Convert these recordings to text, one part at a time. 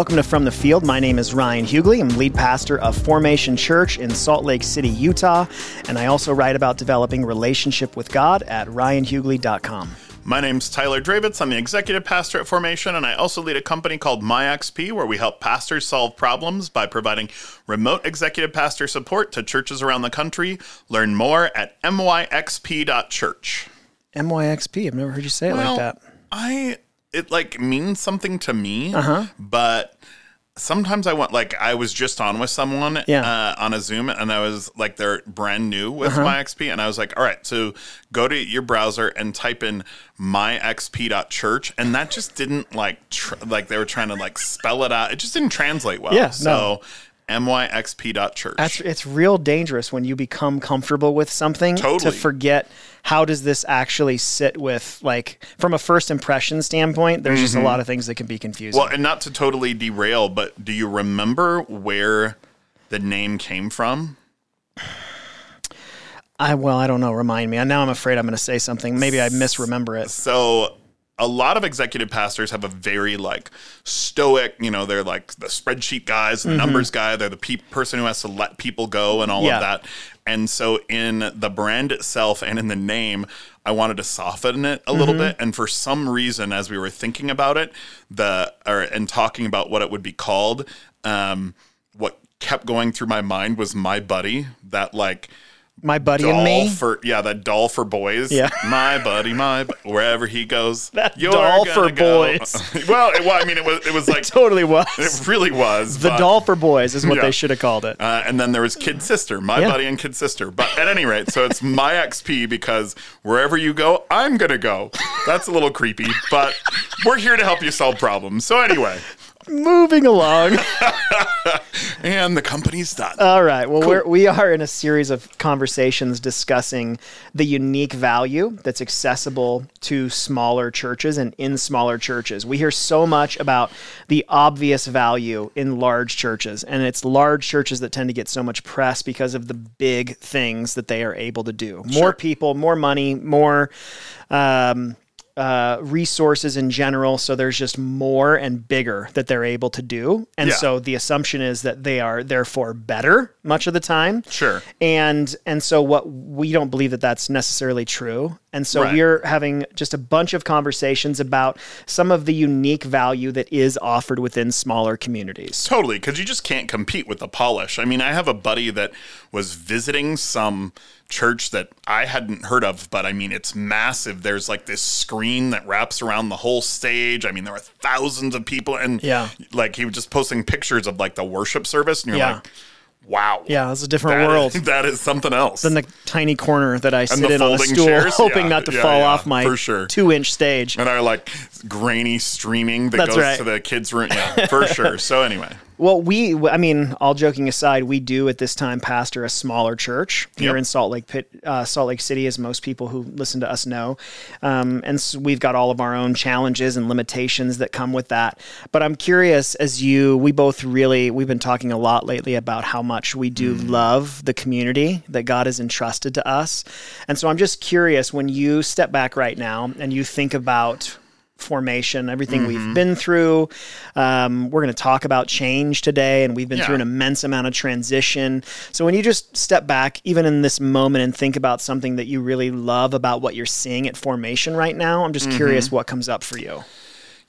Welcome to From the Field. My name is Ryan Huguley. I'm lead pastor of Formation Church in Salt Lake City, Utah, and I also write about developing relationship with God at ryanhuguley.com. My name's Tyler Dravitz. I'm the executive pastor at Formation, and I also lead a company called MyXP, where we help pastors solve problems by providing remote executive pastor support to churches around the country. Learn more at myxp.church. MYXP. I've never heard you say it Well, like that. I it like means something to me, but sometimes I want like I was just on with someone Yeah. uh, on a Zoom, and I was like they're brand new with MyXP, and I was like, all right, so go to your browser and type in myxp.church, and that just didn't like tr- like they were trying to like spell it out. It just didn't translate well. Yeah, no. myxp.church. That's it's real dangerous when you become comfortable with something to forget how does this actually sit with like from a first impression standpoint. There's just a lot of things that can be confusing. Mm-hmm. well, and not to totally derail, but do you remember where the name came from? I well, I don't know. Remind me. And Now I'm afraid I'm going to say something. Maybe I misremember it. So a lot of executive pastors have a very like stoic, you know, they're like the spreadsheet guys, the numbers guy, they're the pe- person who has to let people go and all Yeah. of that. And so in the brand itself and in the name, I wanted to soften it a little bit. And for some reason, as we were thinking about it, the or and talking about what it would be called, um, what kept going through my mind was my buddy, that like My buddy doll and me. for yeah, that doll for boys. Yeah. my buddy, my bu- wherever he goes, That you're doll for go. boys. well, it, well, I mean, it was it was like totally was. it really was the but- doll for boys is what Yeah. they should have called it. Uh, and then there was Kid Sister, my Yeah. buddy and Kid Sister. But at any rate, so it's my XP because wherever you go, I'm gonna go. That's a little creepy, but we're here to help you solve problems. So anyway, Moving along. and the company's done. All right. Well, we're, we are in a series of conversations discussing the unique value that's accessible to smaller churches and in smaller churches. We hear so much about the obvious value in large churches, and it's large churches that tend to get so much press because of the big things that they are able to do. More Sure. people, more money, more. Um, uh, resources in general. So there's just more and bigger that they're able to do. And Yeah. so the assumption is that they are therefore better much of the time. Sure. And and so what we don't believe that that's necessarily true. And so Right. we're having just a bunch of conversations about some of the unique value that is offered within smaller communities. Totally, because you just can't compete with the polish. I mean, I have a buddy that was visiting some church that I hadn't heard of, but I mean, it's massive. There's like this screen that wraps around the whole stage. I mean, there were thousands of people, and Yeah. like he was just posting pictures of like the worship service, and you're Yeah. like, wow, Yeah, it's a different that world. is- that is something else. than the tiny corner that I sit in on a stool, chairs? hoping Yeah, not to yeah, fall yeah, off my sure. two inch stage. and our like grainy streaming that That's goes right. to the kids' room, yeah, for sure. So anyway, Well, we, I mean, all joking aside, we do at this time pastor a smaller church here Yep. in Salt Lake, Pit, uh, Salt Lake City, as most people who listen to us know. Um, and so we've got all of our own challenges and limitations that come with that. But I'm curious, as you, we both really, we've been talking a lot lately about how much we do love the community that God has entrusted to us. And so I'm just curious when you step back right now and you think about formation, everything Mm-hmm. we've been through. Um, we're going to talk about change today, and we've been through an immense amount of transition. So, when you just step back, even in this moment, and think about something that you really love about what you're seeing at formation right now, I'm just Mm-hmm. curious what comes up for you.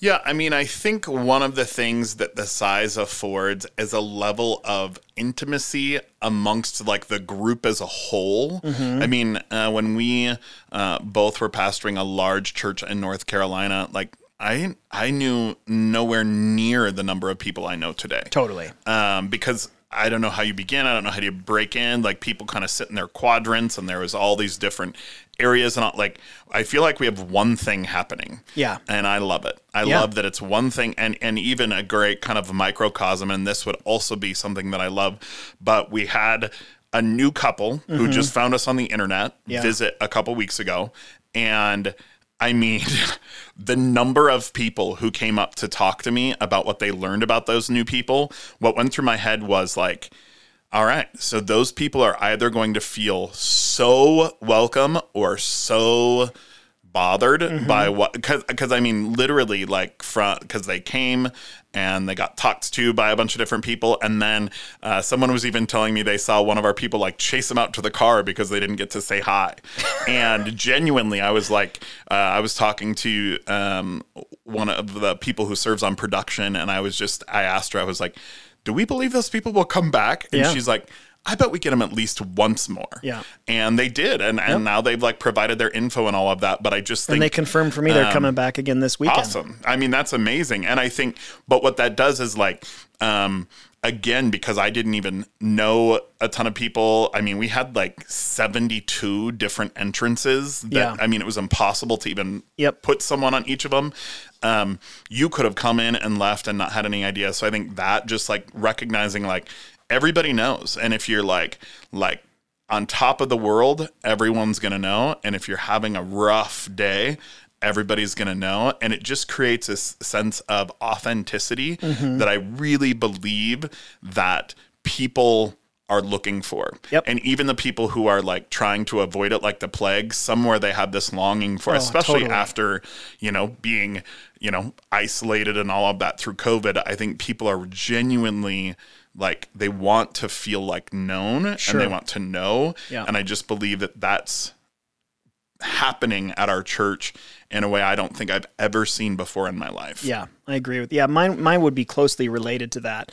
Yeah, I mean, I think one of the things that the size affords is a level of intimacy amongst like the group as a whole. I mean, uh, when we uh, both were pastoring a large church in North Carolina, like I I knew nowhere near the number of people I know today Totally. um, because I don't know how you begin. I don't know how you break in. Like people kind of sit in their quadrants, and there was all these different areas and all, like I feel like we have one thing happening. Yeah. And I love it. I Yeah. love that it's one thing and and even a great kind of microcosm and this would also be something that I love. But we had a new couple who just found us on the internet Mm-hmm. Yeah. visit a couple weeks ago and I mean, the number of people who came up to talk to me about what they learned about those new people, what went through my head was like, all right, so those people are either going to feel so welcome or so bothered by what because because I mean literally like from because they came and they got talked to by a bunch of different people. And then uh, someone was even telling me they saw one of our people like chase them out to the car because they didn't get to say hi. And genuinely I was like uh, I was talking to um, one of the people who serves on production. And I was just I asked her I was like do we believe those people will come back and Yeah. she's like I bet we get them at least once more. Yeah. And they did. And, and now they've like provided their info and all of that. But I just think And they confirmed for me they're coming back again this weekend. awesome. I mean, that's amazing. And I think, but what that does is like, um, again, because I didn't even know a ton of people. I mean, we had like 72 different entrances that, Yeah. I mean, it was impossible to even Yep. put someone on each of them. Um, you could have come in and left and not had any idea. So I think that just like recognizing like everybody knows. And if you're like, like, on top of the world, everyone's going to know. And if you're having a rough day, everybody's going to know. And it just creates this sense of authenticity Mm-hmm. that I really believe that people are looking for. Yep. And even the people who are like trying to avoid it like the plague, somewhere they have this longing for, especially Oh, totally. after, you know, being, you know, isolated and all of that through COVID. I think people are genuinely like they want to feel like known Sure. and they want to know. Yeah. And I just believe that that's happening at our church in a way I don't think I've ever seen before in my life. Yeah, I agree with. Yeah, mine mine would be closely related to that,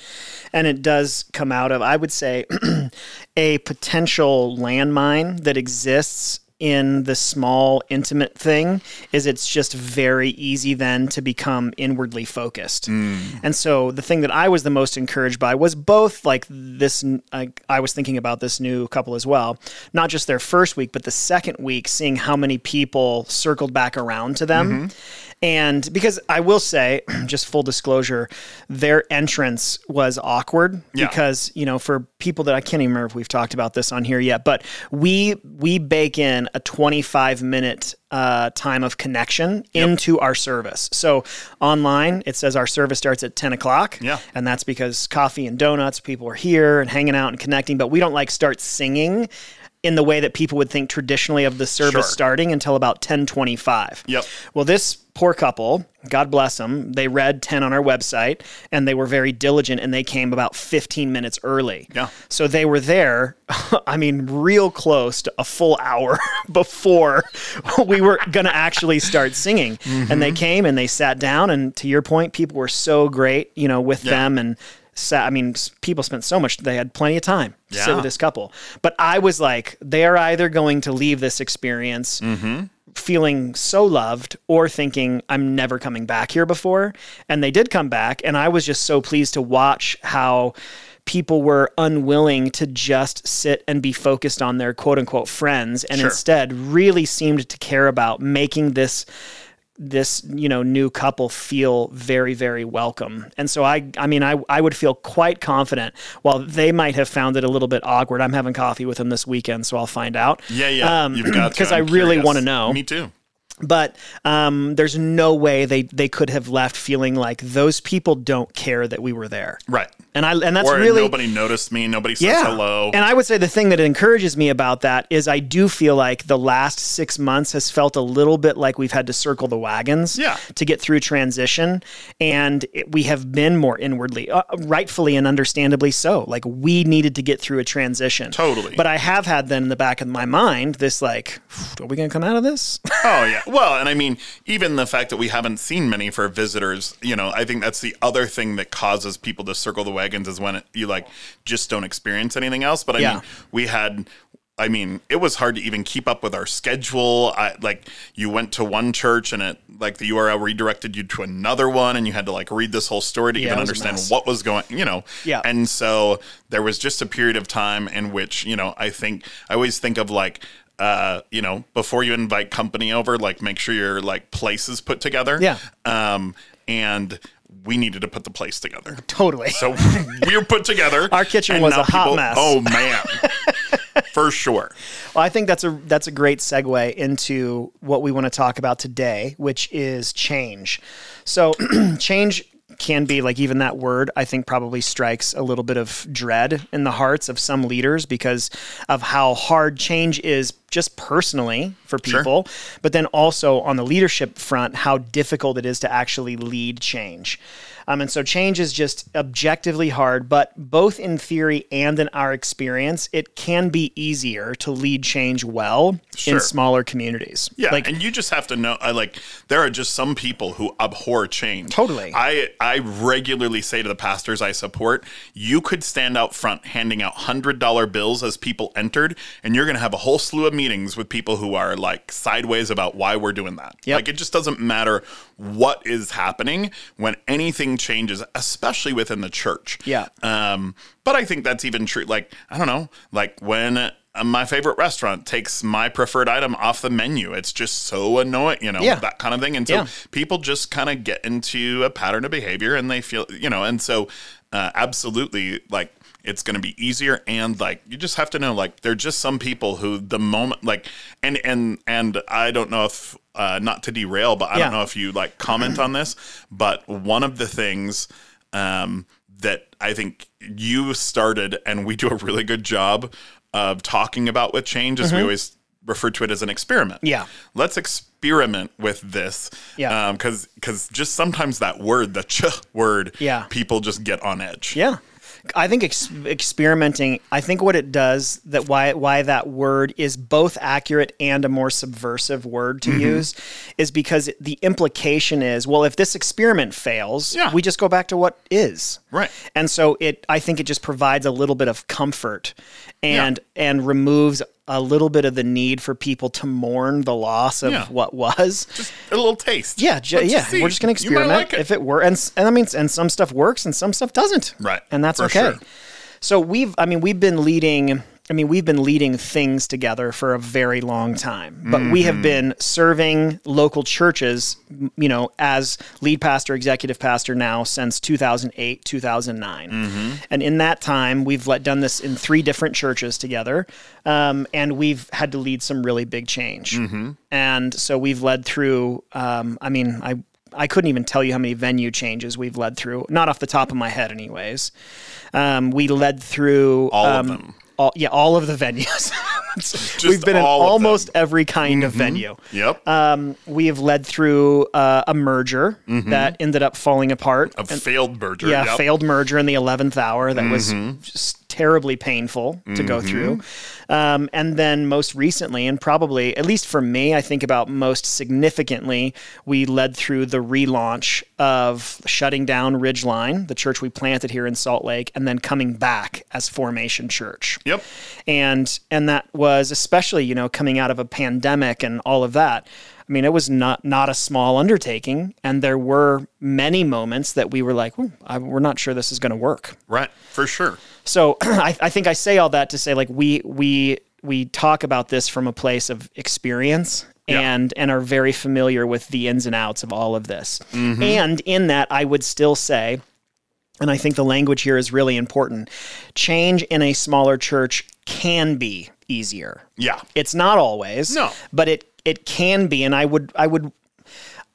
and it does come out of I would say a potential landmine that exists in the small intimate thing is it's just very easy then to become inwardly focused. Mm. And so the thing that i was the most encouraged by was both like this I, I was thinking about this new couple as well not just their first week but the second week seeing how many people circled back around to them mm-hmm. And because I will say, just full disclosure, their entrance was awkward Yeah. because, you know, for people that I can't even remember if we've talked about this on here yet, but we we bake in a 25 minute uh, time of connection into our service. So online, it says our service starts at 10 o'clock. Yeah. And that's because coffee and donuts, people are here and hanging out and connecting, but we don't like start singing in the way that people would think traditionally of the service Sure. starting until about 1025. Yep. Well, this poor couple, God bless them, they read 10 on our website and they were very diligent and they came about 15 minutes early. Yeah. So they were there, I mean, real close to a full hour before we were going to actually start singing. And they mm-hmm. came and they sat down. And to your point, people were so great, you know, with Yeah. them and sat, I mean, people spent so much, they had plenty of time to sit with this couple. But I was like, they're either going to leave this experience mm-hmm. feeling so loved or thinking I'm never coming back here before. And they did come back. And I was just so pleased to watch how people were unwilling to just sit and be focused on their quote unquote friends and Sure. instead really seemed to care about making this this you know new couple feel very very welcome and so i i mean i i would feel quite confident while they might have found it a little bit awkward i'm having coffee with them this weekend so i'll find out Yeah, yeah. Um, You've got to. 'cause I I'm really wanna know. Me too. But um, there's no way they they could have left feeling like those people don't care that we were there. Right. And I and that's Or really nobody noticed me. Nobody says yeah. hello. And I would say the thing that encourages me about that is I do feel like the last six months has felt a little bit like we've had to circle the wagons Yeah. to get through transition. And it, we have been more inwardly, uh, rightfully and understandably so. Like we needed to get through a transition. Totally. But I have had then in the back of my mind this like, are we going to come out of this? Oh yeah. Well, and I mean, even the fact that we haven't seen many for visitors, you know, I think that's the other thing that causes people to circle the wagons is when it, you like just don't experience anything else. But I Yeah. mean, we had. I mean, it was hard to even keep up with our schedule. I like you went to one church and it like the URL redirected you to another one and you had to like read this whole story to Yeah, even it was a understand what was going, you know. Yeah. And so there was just a period of time in which, you know, I think I always think of like uh, you know, before you invite company over, like make sure your like place is put together. Yeah. Um, and we needed to put the place together. Totally. So we were put together. Our kitchen was a hot mess. Oh man. For sure. Well, I think that's a that's a great segue into what we want to talk about today, which is change. So, change can be like even that word I think probably strikes a little bit of dread in the hearts of some leaders because of how hard change is just personally for people, but then also on the leadership front how difficult it is to actually lead change. Um, and so change is just objectively hard, but both in theory and in our experience, it can be easier to lead change well Sure. in smaller communities. Yeah, Like, and you just have to know. I like there are just some people who abhor change. Totally. I I regularly say to the pastors I support, you could stand out front handing out hundred dollar bills as people entered, and you're going to have a whole slew of meetings with people who are like sideways about why we're doing that. Yep. Like it just doesn't matter what is happening when anything changes, especially within the church. Yeah. Um, but I think that's even true. Like, I don't know, like when uh, my favorite restaurant takes my preferred item off the menu, it's just so annoying, you know, Yeah. that kind of thing. And so Yeah. people just kind of get into a pattern of behavior and they feel, you know, and so uh, absolutely like, it's going to be easier and like you just have to know like there're just some people who the moment like and and and I don't know if uh, not to derail but I Yeah. don't know if you like comment on this but one of the things um, that I think you started, and we do a really good job of talking about with change, is we always refer to it as an experiment. Mm-hmm. Yeah. let's experiment with this. Yeah. because because just sometimes that word, the ch word, Yeah. people just get on edge. Yeah. I think ex- experimenting. I think what it does that why why that word is both accurate and a more subversive word Mm-hmm. to use is because the implication is well if this experiment fails Yeah. we just go back to what is Right. and so it I think it just provides a little bit of comfort and and removes a little bit of the need for people to mourn the loss of Yeah. what was Just a little taste. yeah, ju- yeah. see. We're just going to experiment like if it were, and and I mean, and some stuff works and some stuff doesn't. Right, and that's for okay. sure. So we've, I mean, we've been leading. I mean, we've been leading things together for a very long time, but we Mm-hmm. have been serving local churches, you know, as lead pastor, executive pastor now since 2008, 2009. Mm-hmm. And in that time, we've let, done this in three different churches together. Um, and we've had to lead some really big change. Mm-hmm. And so we've led through, um, I mean, I, I couldn't even tell you how many venue changes we've led through, not off the top of my head, anyways. Um, we led through All of um, them. All, yeah, all of the venues. We've been in almost every kind of venue. Yep. Um, we have led through uh, a merger that ended up falling apart. a failed merger. yeah, yep. failed merger in the eleventh hour that was just terribly painful to go through. Um, and then most recently, and probably at least for me, I think about most significantly, we led through the relaunch of shutting down Ridgeline, the church we planted here in Salt Lake, and then coming back as Formation Church Yep. and and that was especially you know coming out of a pandemic and all of that i mean it was not not a small undertaking and there were many moments that we were like "Ooh, I, we're not sure this is going to work Right. For sure. so I, I think i say all that to say like we we we talk about this from a place of experience Yeah. and and are very familiar with the ins and outs of all of this Mm-hmm. and in that i would still say and I think the language here is really important. Change in a smaller church can be easier. Yeah. It's not always. No. But it it can be and I would I would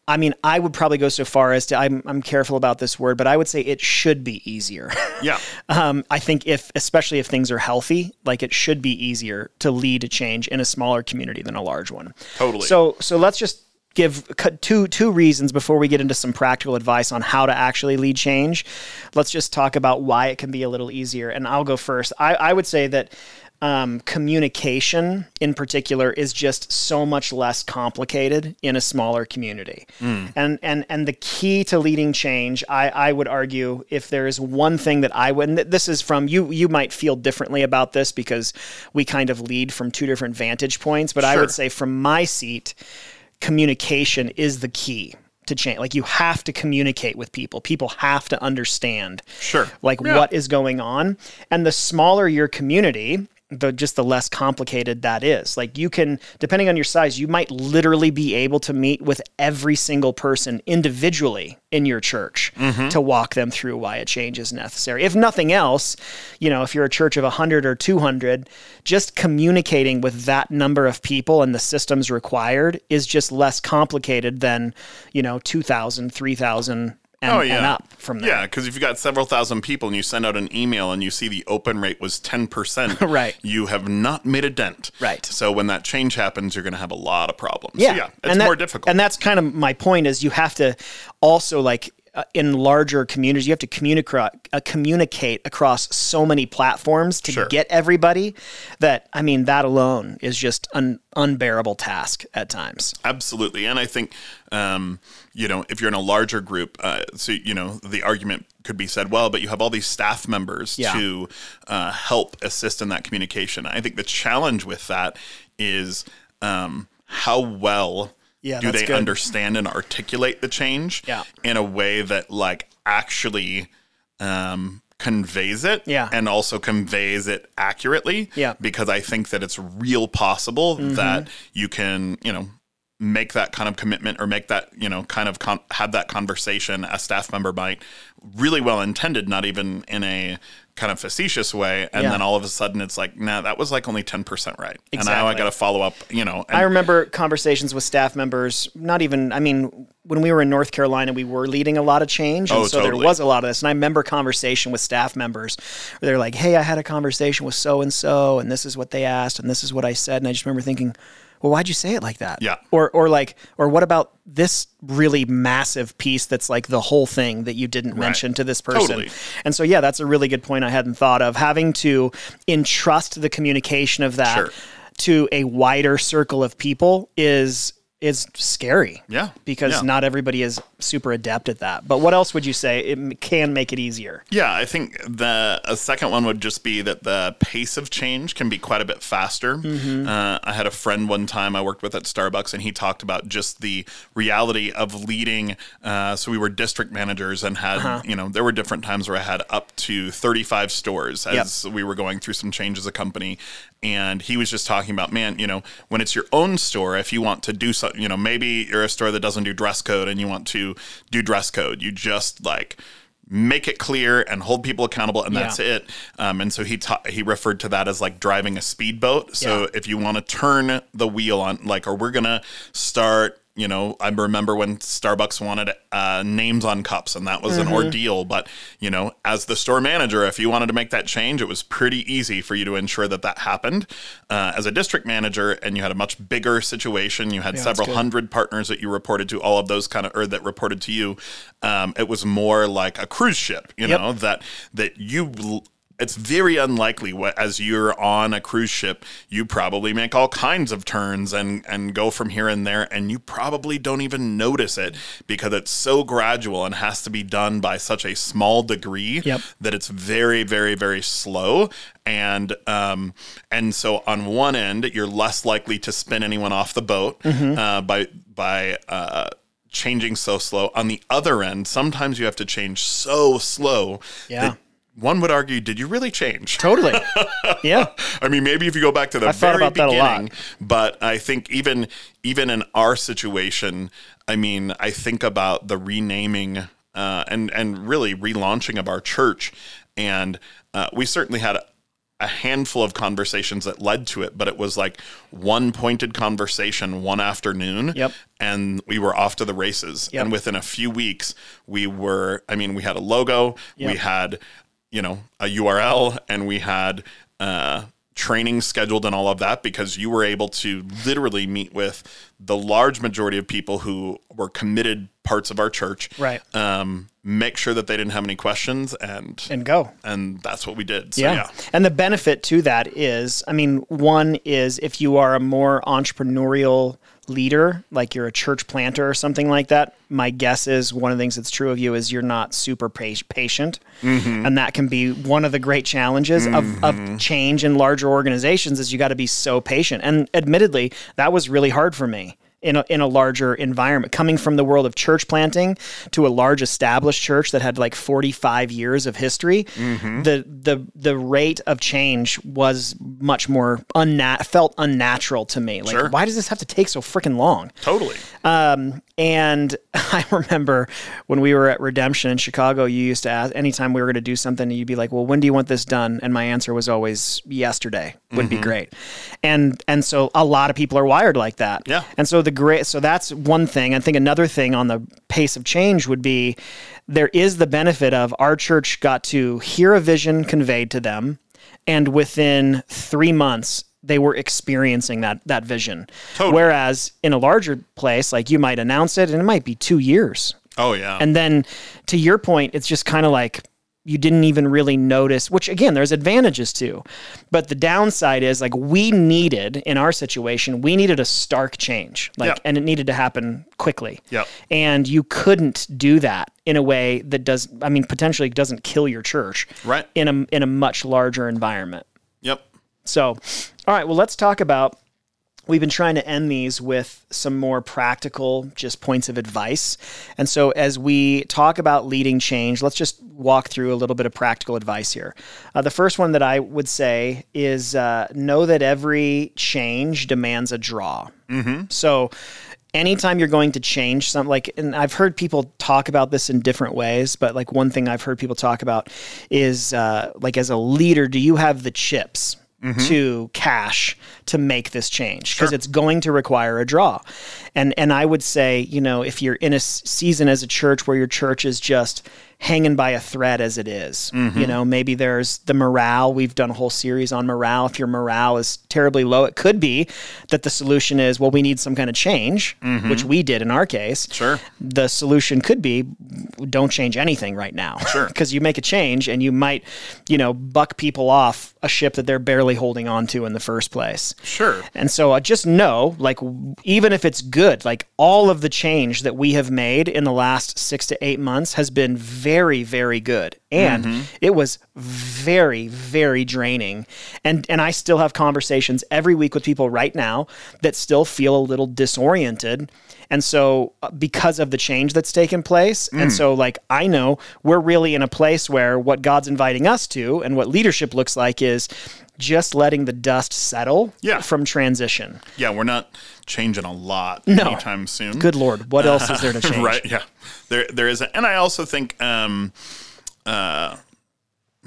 I mean, I would probably go so far as to I'm I'm careful about this word, but I would say it should be easier. Yeah. um, I think if especially if things are healthy, like it should be easier to lead a change in a smaller community than a large one. Totally. So so let's just give two two reasons before we get into some practical advice on how to actually lead change. Let's just talk about why it can be a little easier. And I'll go first. I, I would say that um, communication in particular is just so much less complicated in a smaller community. And and and the key to leading change, I, I would argue, if there is one thing that I would, and this is from you, you might feel differently about this because we kind of lead from two different vantage points. But I would say from my seat, communication is the key to change. Like you have to communicate with people. People have to understand Sure. like Yeah. what is going on. And the smaller your community, the just the less complicated that is. Like you can, depending on your size, you might literally be able to meet with every single person individually in your church mm-hmm. to walk them through why a change is necessary. If nothing else, you know, if you're a church of 100 or 200, just communicating with that number of people and the systems required is just less complicated than, you know, 2,000, 3,000 and, Oh yeah, and up from there. Yeah, because if you've got several thousand people and you send out an email and you see the open rate was ten percent, Right. You have not made a dent, Right. So when that change happens, you're going to have a lot of problems. Yeah, so yeah, it's that- more difficult. And that's kind of my point is you have to also like uh, in larger communities, you have to communicate uh, communicate across so many platforms to Sure. get everybody that I mean that alone is just an unbearable task at times. Absolutely, and I think um, you know if you're in a larger group, uh, so you know the argument could be said, well, but you have all these staff members Yeah. to uh, help assist in that communication. I think the challenge with that is um, how well Yeah, do they good. understand and articulate the change Yeah. in a way that like actually um, conveys it Yeah. and also conveys it accurately Yeah. Mm-hmm. because I think that it's real possible that you can, you know, make that kind of commitment or make that, you know, kind of con- have that conversation a staff member might really well intended, not even in a kind of facetious way. And Yeah. then all of a sudden it's like, nah, that was like only 10% right. And now I got to follow up, you know. And I remember conversations with staff members, not even, I mean, when we were in North Carolina, we were leading a lot of change. And Oh, so totally. there was a lot of this. And I remember conversation with staff members where they're like, hey, I had a conversation with so and so, and this is what they asked, and this is what I said. And I just remember thinking, well, why'd you say it like that? Yeah. Or, or like, or what about this really massive piece that's like the whole thing that you didn't mention to this person? Totally. And so, yeah, that's a really good point I hadn't thought of. Having to entrust the communication of that Sure. to a wider circle of people is is scary. Yeah. Because Yeah. not everybody is super adept at that. But what else would you say it can make it easier? Yeah, I think the a second one would just be that the pace of change can be quite a bit faster. Mm-hmm. Uh, I had a friend one time I worked with at Starbucks, and he talked about just the reality of leading. Uh, so we were district managers and had Uh-huh. you know there were different times where I had up to thirty five stores as we were going through some change as a company. And he was just talking about, man, you know, when it's your own store, if you want to do something, you know, maybe you're a store that doesn't do dress code and you want to do dress code, you just like make it clear and hold people accountable and that's Yeah. it um, and so he ta- he referred to that as like driving a speedboat so Yeah. if you want to turn the wheel on like or we're gonna start you know i remember when starbucks wanted uh, names on cups and that was Mm-hmm. an ordeal but you know as the store manager if you wanted to make that change it was pretty easy for you to ensure that that happened uh, as a district manager and you had a much bigger situation you had that's several hundred partners that you reported to all of those kind of or that reported to you um, it was more like a cruise ship you Yep. know that that you it's very unlikely what as you're on a cruise ship you probably make all kinds of turns and and go from here and there and you probably don't even notice it because it's so gradual and has to be done by such a small degree Yep. that it's very very very slow and um and so on one end you're less likely to spin anyone off the boat Mm-hmm. uh, by by uh changing so slow on the other end sometimes you have to change so slow Yeah. that one would argue did you really change Totally. yeah. I mean, maybe if you go back to the thought very about that a lot. beginning, but I think even even in our situation, I mean, I think about the renaming uh, and and really relaunching of our church, and uh, we certainly had. A, a handful of conversations that led to it, but it was like one pointed conversation one afternoon. Yep. And we were off to the races. Yep. And within a few weeks, we were, I mean, we had a logo, we had, you know, a URL, and we had uh, training scheduled and all of that because you were able to literally meet with the large majority of people who were committed parts of our church. Right. Um, make sure that they didn't have any questions and And go. and that's what we did. So Yeah. yeah. And the benefit to that is, I mean, one is if you are a more entrepreneurial leader, like you're a church planter or something like that, my guess is one of the things that's true of you is you're not super pa- patient. And that can be one of the great challenges of, of change in larger organizations is you got to be so patient. And admittedly, that was really hard for me in a, in a larger environment. Coming from the world of church planting to a large established church that had like 45 years of history, Mm-hmm. the the the rate of change was much more unnat felt unnatural to me. Like, Sure. why does this have to take so freaking long? Totally. Um, and I remember when we were at Redemption in Chicago, you used to ask anytime we were going to do something, you'd be like, "Well, when do you want this done?" And my answer was always yesterday would be mm-hmm. great. And and so a lot of people are wired like that. Yeah. And so the great so that's one thing. I think another thing on the pace of change would be there is the benefit of our church got to hear a vision conveyed to them, and within three months they were experiencing that that vision. Totally. Whereas in a larger place, like you might announce it and it might be two years. Oh yeah. And then to your point, it's just kind of like you didn't even really notice, which again, there's advantages to. But the downside is like we needed in our situation, we needed a stark change. Like Yep. and it needed to happen quickly. Yep. And you couldn't do that in a way that does I mean potentially doesn't kill your church. Right. In a in a much larger environment. yep. So, all right, well, let's talk about. We've been trying to end these with some more practical, just points of advice. And so, as we talk about leading change, let's just walk through a little bit of practical advice here. Uh, the first one that I would say is uh, know that every change demands a draw. So, anytime you're going to change something, like, and I've heard people talk about this in different ways, but like one thing I've heard people talk about is uh, like, as a leader, do you have the chips? Mm-hmm. To cash to make this change because it's going to require a draw, and and I would say you know if you're in a season as a church where your church is just hanging by a thread as it is, you know maybe there's the morale. We've done a whole series on morale. If your morale is terribly low, it could be that the solution is well we need some kind of change, which we did in our case. Sure. The solution could be don't change anything right now. Sure. Because you make a change and you might, you know, buck people off a ship that they're barely holding on to in the first place. Sure. And so uh, just know, like, even if it's good, like all of the change that we have made in the last six to eight months has been very, very very good. And it was very, very draining. And and I still have conversations every week with people right now that still feel a little disoriented. And so, uh, because of the change that's taken place, and so, like, I know we're really in a place where what God's inviting us to and what leadership looks like is just letting the dust settle Yeah. from transition. Yeah, we're not changing a lot No. anytime soon. Good Lord, what else is there to change? right? Yeah, there there is, a, and I also think, um, uh,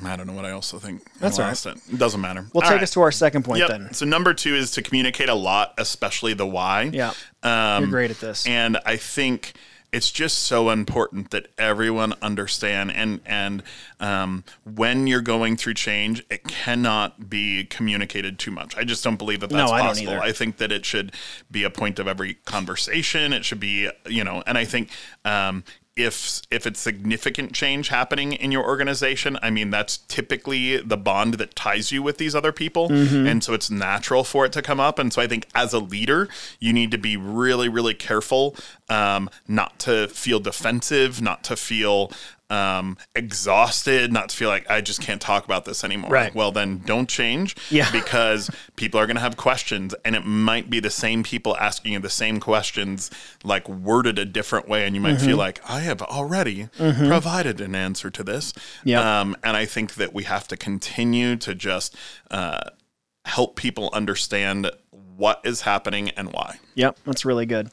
I don't know what I also think. That's all lost it. It doesn't matter. Well, All take right. us to our second point Yep. then. So number two is to communicate a lot, especially the why. Yeah. Um, You're great at this. And I think it's just so important that everyone understand and and um, when you're going through change, it cannot be communicated too much. I just don't believe that that's No, I possible. I think that it should be a point of every conversation. It should be, you know, and I think um, if if it's significant change happening in your organization, I mean that's typically the bond that ties you with these other people, Mm-hmm. and so it's natural for it to come up. And so I think as a leader, you need to be really really careful um, not to feel defensive, not to feel um, exhausted, not to feel like I just can't talk about this anymore. Right. Well, then don't change. Yeah. Because people are going to have questions, and it might be the same people asking you the same questions, like worded a different way, and you might Mm-hmm. feel like I have already provided an answer to this. Yep. Um, and I think that we have to continue to just uh, help people understand what is happening and why. Yep, that's really good.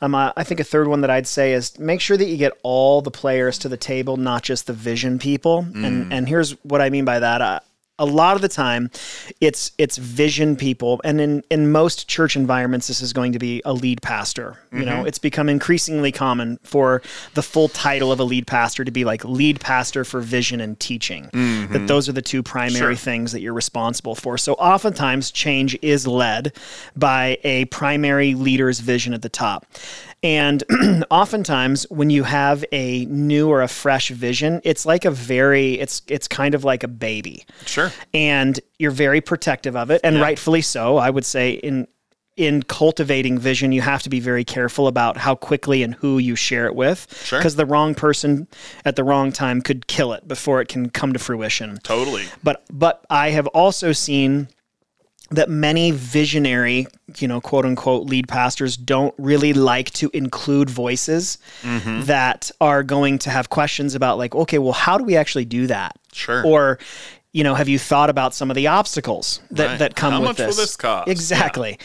Um, uh, I think a third one that I'd say is make sure that you get all the players to the table, not just the vision people. Mm. And and here's what I mean by that. Uh, a lot of the time, it's it's vision people, and in in most church environments, this is going to be a lead pastor. You know, Mm-hmm. it's become increasingly common for the full title of a lead pastor to be like lead pastor for vision and teaching. That those are the two primary Mm-hmm. Sure. things that you're responsible for. So oftentimes, change is led by a primary leader's vision at the top. And oftentimes when you have a new or a fresh vision, it's like a very it's it's kind of like a baby. Sure. And you're very protective of it and rightfully so. I would say in in cultivating vision, you have to be very careful about how quickly and who you share it with. Sure. Because the wrong person at the wrong time could kill it before it can come to fruition Totally. but but I have also seen that many visionary, you know, quote unquote lead pastors don't really like to include voices Mm-hmm. that are going to have questions about like, okay, well, how do we actually do that? Sure. Or, you know, have you thought about some of the obstacles that, Right. that come How with much will this? this cost? Exactly.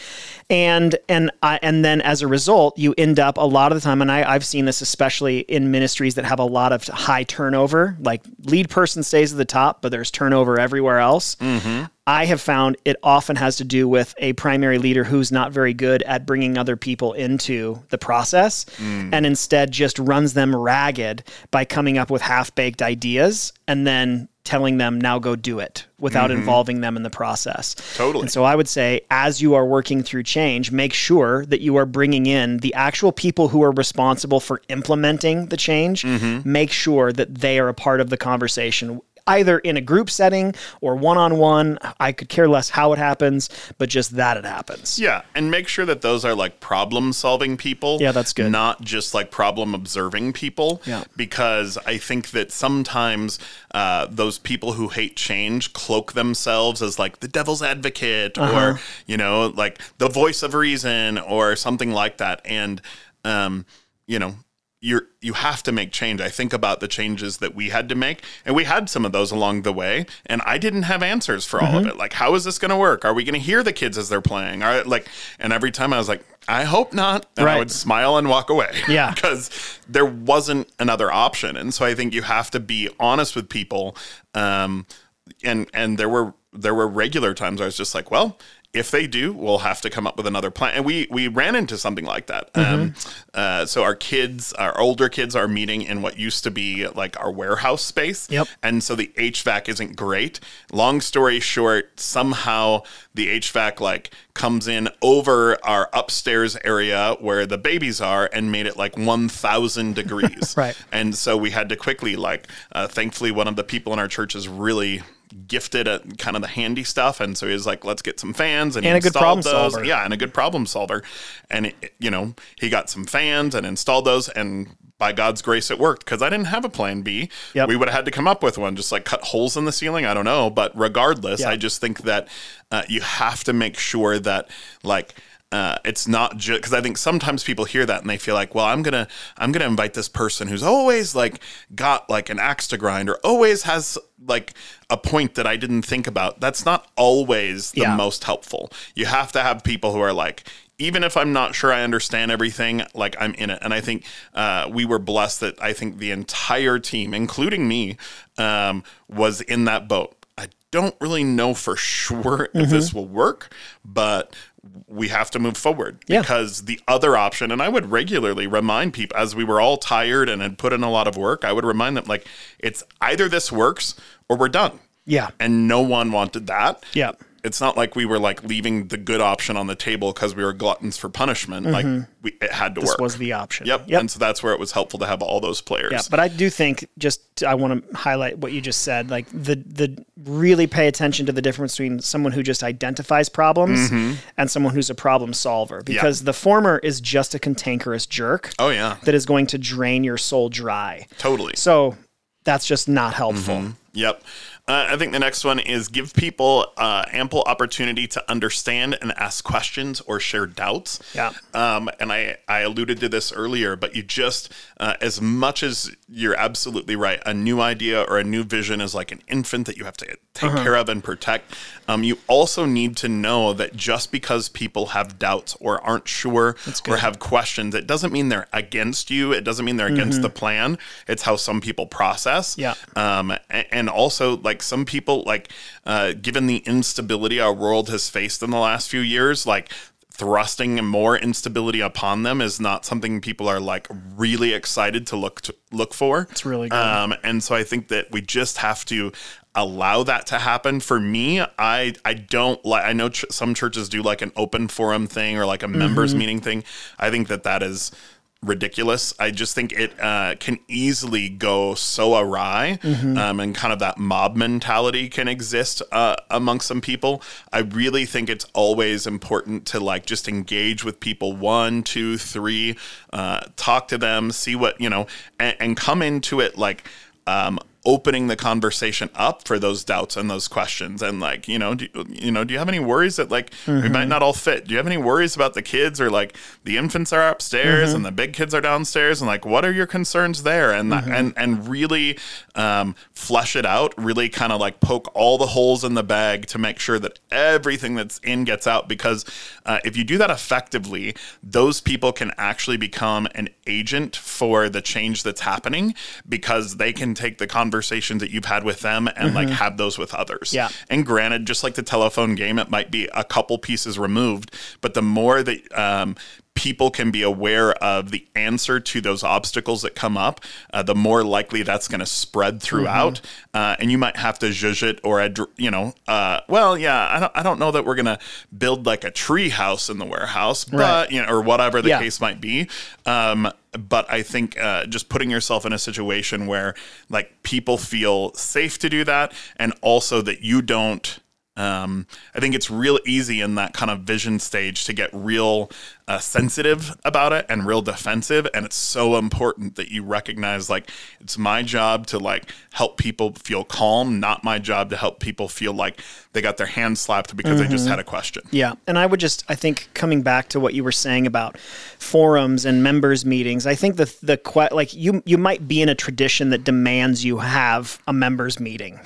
And and I and then as a result, you end up a lot of the time, and I, I've seen this especially in ministries that have a lot of high turnover. Like lead person stays at the top, but there's turnover everywhere else. Mm-hmm. I have found it often has to do with a primary leader who's not very good at bringing other people into the process Mm. and instead just runs them ragged by coming up with half baked ideas and then telling them, now go do it without involving them in the process. Mm-hmm. Totally. And so I would say, as you are working through change, make sure that you are bringing in the actual people who are responsible for implementing the change. Mm-hmm. Make sure that they are a part of the conversation. Either in a group setting or one on one. I could care less how it happens, but just that it happens. Yeah, and make sure that those are like problem solving people. Yeah, that's good. Not just like problem observing people. Yeah. Because I think that sometimes uh, those people who hate change cloak themselves as like the devil's advocate Uh-huh. or, you know, like the voice of reason or something like that. And, um, you know, you're you have to make change. I think about the changes that we had to make, and we had some of those along the way. And I didn't have answers for Mm-hmm. all of it. Like, how is this going to work? Are we going to hear the kids as they're playing? Are like, and every time I was like, I hope not, and I would smile and walk away. Yeah. because there wasn't another option. And so I think you have to be honest with people. Um, and and there were there were regular times I was just like, well, if they do, we'll have to come up with another plan. And we we ran into something like that. Um, uh, so our kids, our older kids, are meeting in what used to be like our warehouse space. Yep. And so the HVAC isn't great. Long story short, somehow the HVAC like comes in over our upstairs area where the babies are and made it like 1000 degrees. Right. And so we had to quickly like uh, thankfully one of the people in our church is really gifted at kind of the handy stuff and so he was like let's get some fans and, he And a good installed problem those solver. yeah and a good problem solver and it, you know he got some fans and installed those and by God's grace it worked because I didn't have a plan B Yep. we would have had to come up with one just like cut holes in the ceiling I don't know but regardless Yeah. I just think that uh, you have to make sure that like uh, it's not just because I think sometimes people hear that and they feel like, well, I'm gonna I'm gonna invite this person who's always like got like an axe to grind or always has like a point that I didn't think about. That's not always the Yeah. most helpful. You have to have people who are like, even if I'm not sure I understand everything, like I'm in it. And I think uh, we were blessed that I think the entire team, including me, um, was in that boat. I don't really know for sure if Mm-hmm. this will work, but we have to move forward Yeah. because the other option, and I would regularly remind people as we were all tired and had put in a lot of work, I would remind them like it's either this works or we're done. Yeah. And no one wanted that. Yeah. It's not like we were like leaving the good option on the table because we were gluttons for punishment. Like we, it had to Mm-hmm. This work. was the option. Yep. Yep. And so that's where it was helpful to have all those players. Yeah, but I do think just I want to highlight what you just said. Like the the really pay attention to the difference between someone who just identifies problems Mm-hmm. and someone who's a problem solver. Because the former is just a cantankerous jerk oh yeah, that is going to drain your soul dry. totally. So that's just not helpful. Yep. Uh, I think the next one is give people uh, ample opportunity to understand and ask questions or share doubts. Yeah. Um, and I, I alluded to this earlier, but you just, uh, as much as you're absolutely right, a new idea or a new vision is like an infant that you have to take Uh-huh. care of and protect. Um, you also need to know that just because people have doubts or aren't sure or have questions, it doesn't mean they're against you. It doesn't mean they're against the plan. It's how some people process. Mm-hmm. Yeah. Um, and also, like some people, like uh, given the instability our world has faced in the last few years, like thrusting more instability upon them is not something people are like really excited to look to look for. It's really good. Um, and so I think that we just have to allow that to happen. For me, I I don't like. I know ch- some churches do like an open forum thing or like a members meeting thing. I think that that is ridiculous. I just think it uh, can easily go so awry, um, and kind of that mob mentality can exist uh, among some people. I really think it's always important to like just engage with people one, two, three, uh, talk to them, see what you know, and, and come into it like. Um, opening the conversation up for those doubts and those questions. And like you know do, you know do you have any worries that like we might not all fit? Do you have any worries about the kids or like the infants are upstairs and the big kids are downstairs? And like what are your concerns there? And that, and and really um, flesh it out really kind of like poke all the holes in the bag to make sure that everything that's in gets out because uh, if you do that effectively those people can actually become an agent for the change that's happening because they can take the conversations that you've had with them and like have those with others Yeah. and granted, just like the telephone game, it might be a couple pieces removed, but the more that um, people can be aware of the answer to those obstacles that come up, uh, the more likely that's going to spread throughout. Uh, and you might have to zhuzh it or, ad- you know, uh, well, yeah, I don't, I don't know that we're going to build like a tree house in the warehouse, but, Right. you know, or whatever the Yeah. case might be. Um, but I think uh, just putting yourself in a situation where like people feel safe to do that, and also that you don't. Um, I think it's real easy in that kind of vision stage to get real uh, sensitive about it and real defensive, and it's so important that you recognize like it's my job to like help people feel calm, not my job to help people feel like they got their hands slapped because they just had a question. Yeah, and I would just I think coming back to what you were saying about forums and members meetings, I think the the que- like you you might be in a tradition that demands you have a members meeting,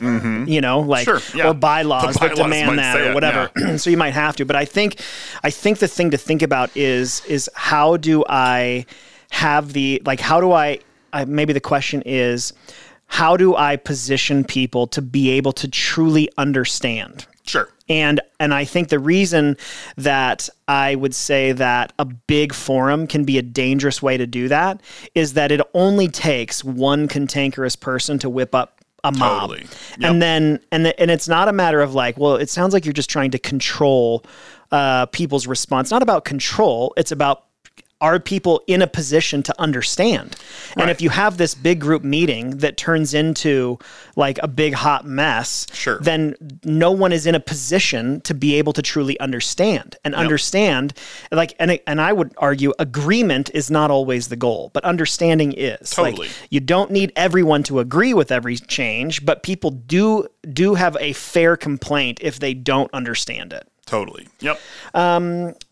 you know, like Sure, yeah. or bylaws, The that demand that or it, whatever. so you might have to, but I think I think the thing to think about is is how do I have the like how do I, I maybe the question is how do I position people to be able to truly understand? Sure. And and I think the reason that I would say that a big forum can be a dangerous way to do that is that it only takes one cantankerous person to whip up a mob. Totally. Yep. And then and the, and it's not a matter of like, well, it sounds like you're just trying to control uh, people's response. Not about control. It's about are people in a position to understand? And if you have this big group meeting that turns into like a big hot mess, Sure. then no one is in a position to be able to truly understand and understand like and and I would argue agreement is not always the goal, but understanding is. Totally. Like you don't need everyone to agree with every change, but people do do have a fair complaint if they don't understand it. Totally. Yep.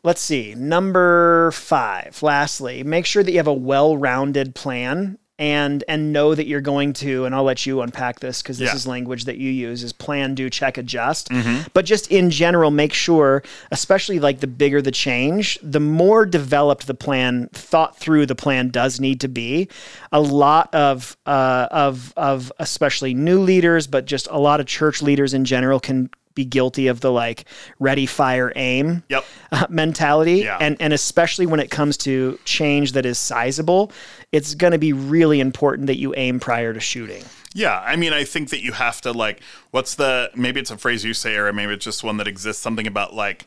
Let's see. Number five. Lastly, make sure that you have a well-rounded plan and and know that you're going to. And I'll let you unpack this because this Yeah. is language that you use: is plan, do, check, adjust. But just in general, make sure, especially like the bigger the change, the more developed the plan, thought through the plan does need to be. A lot of uh, of of especially new leaders, but just a lot of church leaders in general can be guilty of the like ready fire aim Yep. uh, mentality Yeah. and and especially when it comes to change that is sizable it's going to be really important that you aim prior to shooting Yeah, I mean, I think that you have to like, what's the maybe it's a phrase you say, or maybe it's just one that exists. Something about like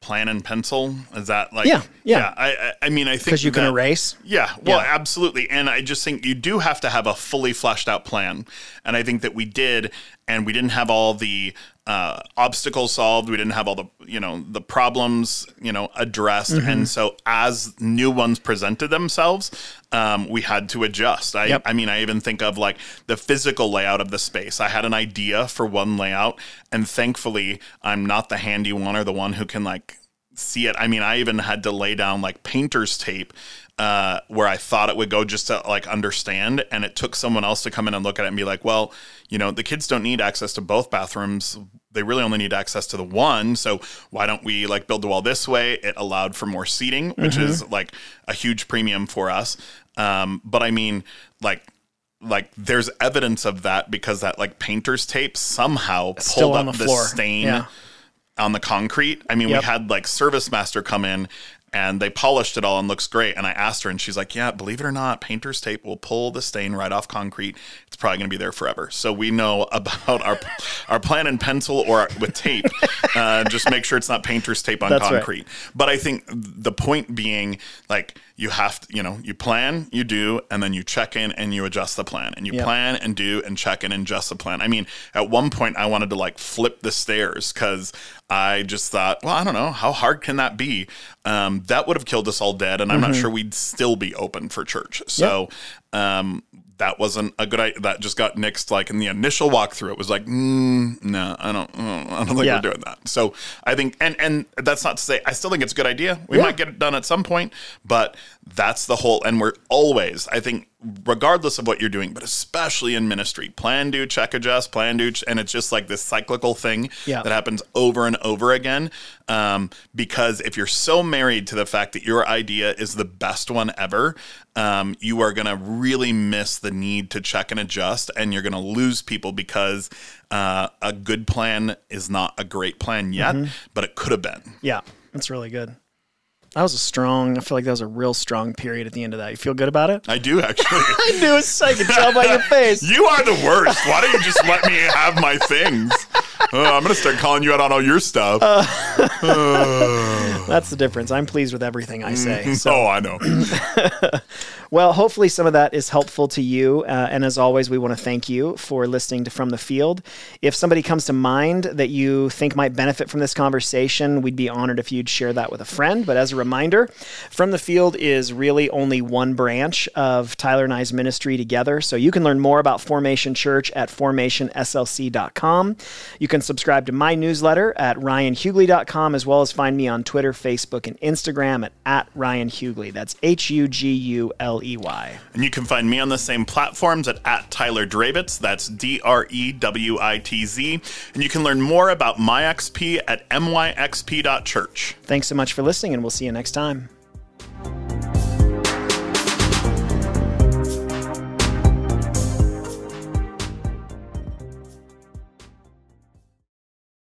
plan and pencil. Is that like? Yeah, yeah. I I, I mean, I think because you can that- erase Yeah, well, Yeah. absolutely. And I just think you do have to have a fully fleshed out plan. And I think that we did, and we didn't have all the uh, obstacles solved. We didn't have all the, you know, the problems, you know, addressed. Mm-hmm. And so as new ones presented themselves, um, we had to adjust. I, Yep. I mean, I even think of like the physical layout of the space. I had an idea for one layout, and thankfully, I'm not the handy one or the one who can like see it. I mean, I even had to lay down like painter's tape uh, where I thought it would go just to like understand, and it took someone else to come in and look at it and be like, "Well, you know, the kids don't need access to both bathrooms. They really only need access to the one. So why don't we like build the wall this way? It allowed for more seating, which is like a huge premium for us. Um, but I mean, like." Like there's evidence of that because that like painter's tape somehow Still pulled up the the, stain Yeah. on the concrete. I mean, Yep. we had like Service Master come in and they polished it all and looks great. And I asked her, and she's like, "Yeah, believe it or not, painter's tape will pull the stain right off concrete. It's probably going to be there forever." So we know about our our plan in pencil or with tape. uh, just make sure it's not painter's tape on That's right. concrete. But I think the point being, like, you have to, you know, you plan, you do, and then you check in and you adjust the plan, and you Yep. plan and do and check in and adjust the plan. I mean, at one point, I wanted to like flip the stairs because I just thought, well, I don't know, how hard can that be? Um, that would have killed us all dead, and I'm not sure we'd still be open for church. So, um, that wasn't a good idea. That just got nixed. Like in the initial walkthrough, it was like, mm, no, I don't, I don't think Yeah. we're doing that. So I think, and and that's not to say I still think it's a good idea. We Yeah. might get it done at some point, but that's the whole. And we're always, I think, regardless of what you're doing, but especially in ministry, plan, do, check, adjust, plan, do, and it's just like this cyclical thing Yeah. that happens over and over again. Um, because if you're so married to the fact that your idea is the best one ever, um, you are going to really miss the need to check and adjust, and you're going to lose people because uh, a good plan is not a great plan yet, but it could have been. Yeah, that's really good. That was a strong. I feel like that was a real strong period at the end of that. You feel good about it? I do actually. I knew it. I could tell by your face. You are the worst. Why don't you just let me have my things? Uh, I'm gonna start calling you out on all your stuff. That's the difference. I'm pleased with everything I say. So, oh, I know. well, hopefully some of that is helpful to you. Uh, and as always, we want to thank you for listening to From the Field. If somebody comes to mind that you think might benefit from this conversation, we'd be honored if you'd share that with a friend. But as a reminder, From the Field is really only one branch of Tyler and I's ministry together. So you can learn more about Formation Church at formationslc.com. You can subscribe to my newsletter at ryanhuguley.com, as well as find me on Twitter, Facebook, and Instagram at, at Ryan Huguley. That's H U G U L E Y. And you can find me on the same platforms at, at Tyler Drewitz. That's D R E W I T Z. And you can learn more about MyXP at myxp.church. Thanks so much for listening, and we'll see you next time.